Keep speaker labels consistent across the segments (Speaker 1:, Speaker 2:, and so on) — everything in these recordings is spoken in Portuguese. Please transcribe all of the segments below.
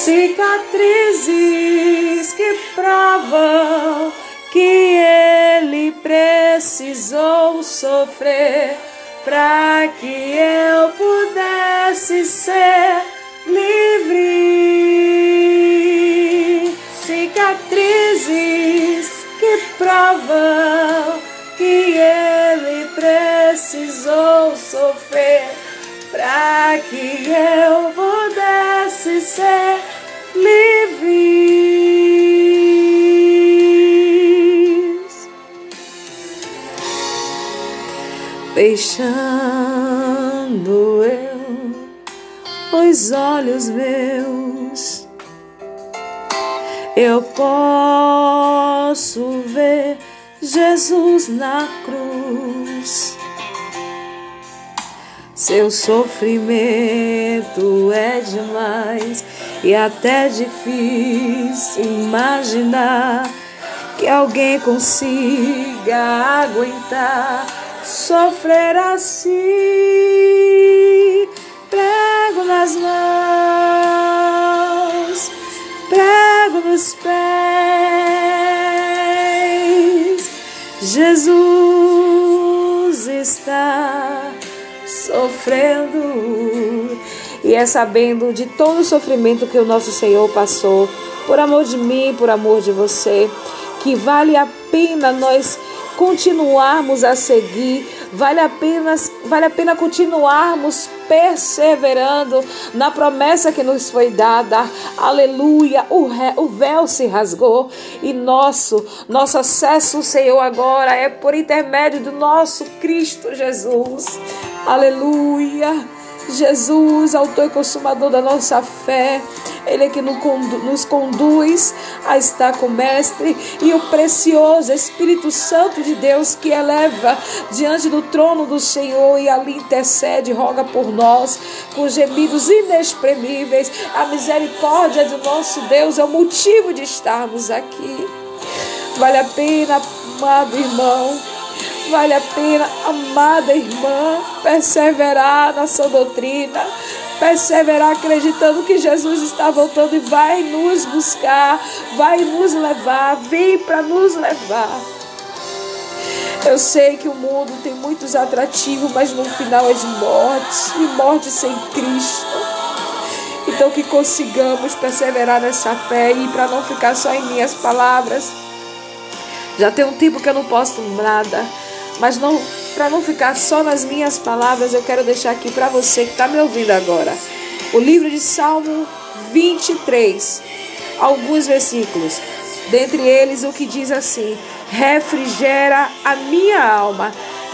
Speaker 1: Cicatrizes que provam que ele precisou sofrer para que eu pudesse ser livre. Cicatrizes que provam que ele precisou sofrer para que eu pudesse ser Fechando eu os olhos meus, eu posso ver Jesus na cruz. Seu sofrimento é demais e até difícil imaginar que alguém consiga aguentar sofrer assim. Prego nas mãos, prego nos pés. Jesus está sofrendo e é sabendo de todo o sofrimento que o nosso Senhor passou, por amor de mim, por amor de você, que vale a pena nós continuarmos a seguir, vale a pena, vale a pena continuarmos perseverando na promessa que nos foi dada. Aleluia! O, ré, o véu se rasgou e nosso nosso acesso Senhor agora é por intermédio do nosso Cristo Jesus. Aleluia! Jesus, autor e consumador da nossa fé, Ele é que nos conduz a estar com o Mestre e o precioso Espírito Santo de Deus que eleva diante do trono do Senhor e ali intercede, roga por nós com gemidos inexprimíveis. A misericórdia de nosso Deus é o motivo de estarmos aqui. Vale a pena, amado irmão Vale a pena, amada irmã, perseverar na sua doutrina, perseverar acreditando que Jesus está voltando e vai nos buscar, vai nos levar, vem para nos levar. Eu sei que o mundo tem muitos atrativos, mas no final é de morte, e morte sem Cristo. Então que consigamos perseverar nessa fé e para não ficar só em minhas palavras. Já tem um tempo que eu não posto nada. Mas não, para não ficar só nas minhas palavras, eu quero deixar aqui para você que está me ouvindo agora. O livro de Salmo 23, alguns versículos. Dentre eles, o que diz assim: Refrigera a minha alma,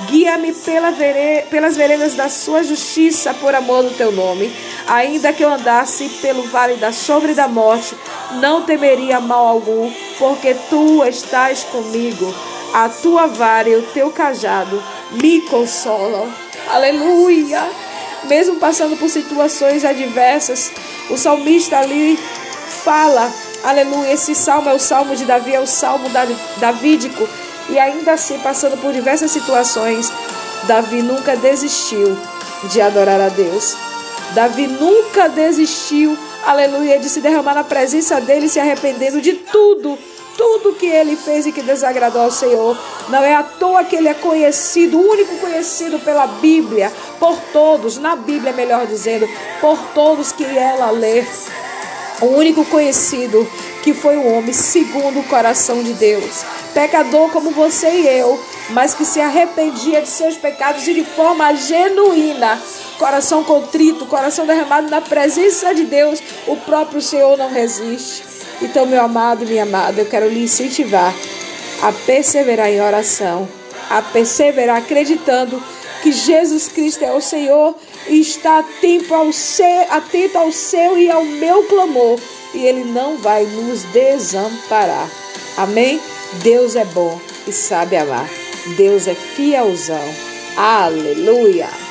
Speaker 1: guia-me pela vere... pelas veredas da sua justiça, por amor do teu nome. Ainda que eu andasse pelo vale da sombra e da morte, não temeria mal algum, porque tu estás comigo a tua vara e o teu cajado me consolam. Aleluia! Mesmo passando por situações adversas, o salmista ali fala, aleluia, esse salmo é o salmo de Davi, é o salmo davídico, e ainda assim, passando por diversas situações, Davi nunca desistiu de adorar a Deus. Davi nunca desistiu, aleluia, de se derramar na presença dele, se arrependendo de tudo tudo que ele fez e que desagradou ao Senhor. Não é à toa que ele é conhecido, o único conhecido pela Bíblia, por todos, na Bíblia, melhor dizendo, por todos que ela lê. O único conhecido que foi um homem segundo o coração de Deus. Pecador como você e eu, mas que se arrependia de seus pecados e de forma genuína. Coração contrito, coração derramado na presença de Deus, o próprio Senhor não resiste. Então, meu amado e minha amada, eu quero lhe incentivar a perseverar em oração, a perseverar acreditando que Jesus Cristo é o Senhor e está atento ao seu, atento ao seu e ao meu clamor, e Ele não vai nos desamparar. Amém? Deus é bom e sabe amar. Deus é fielzão. Aleluia!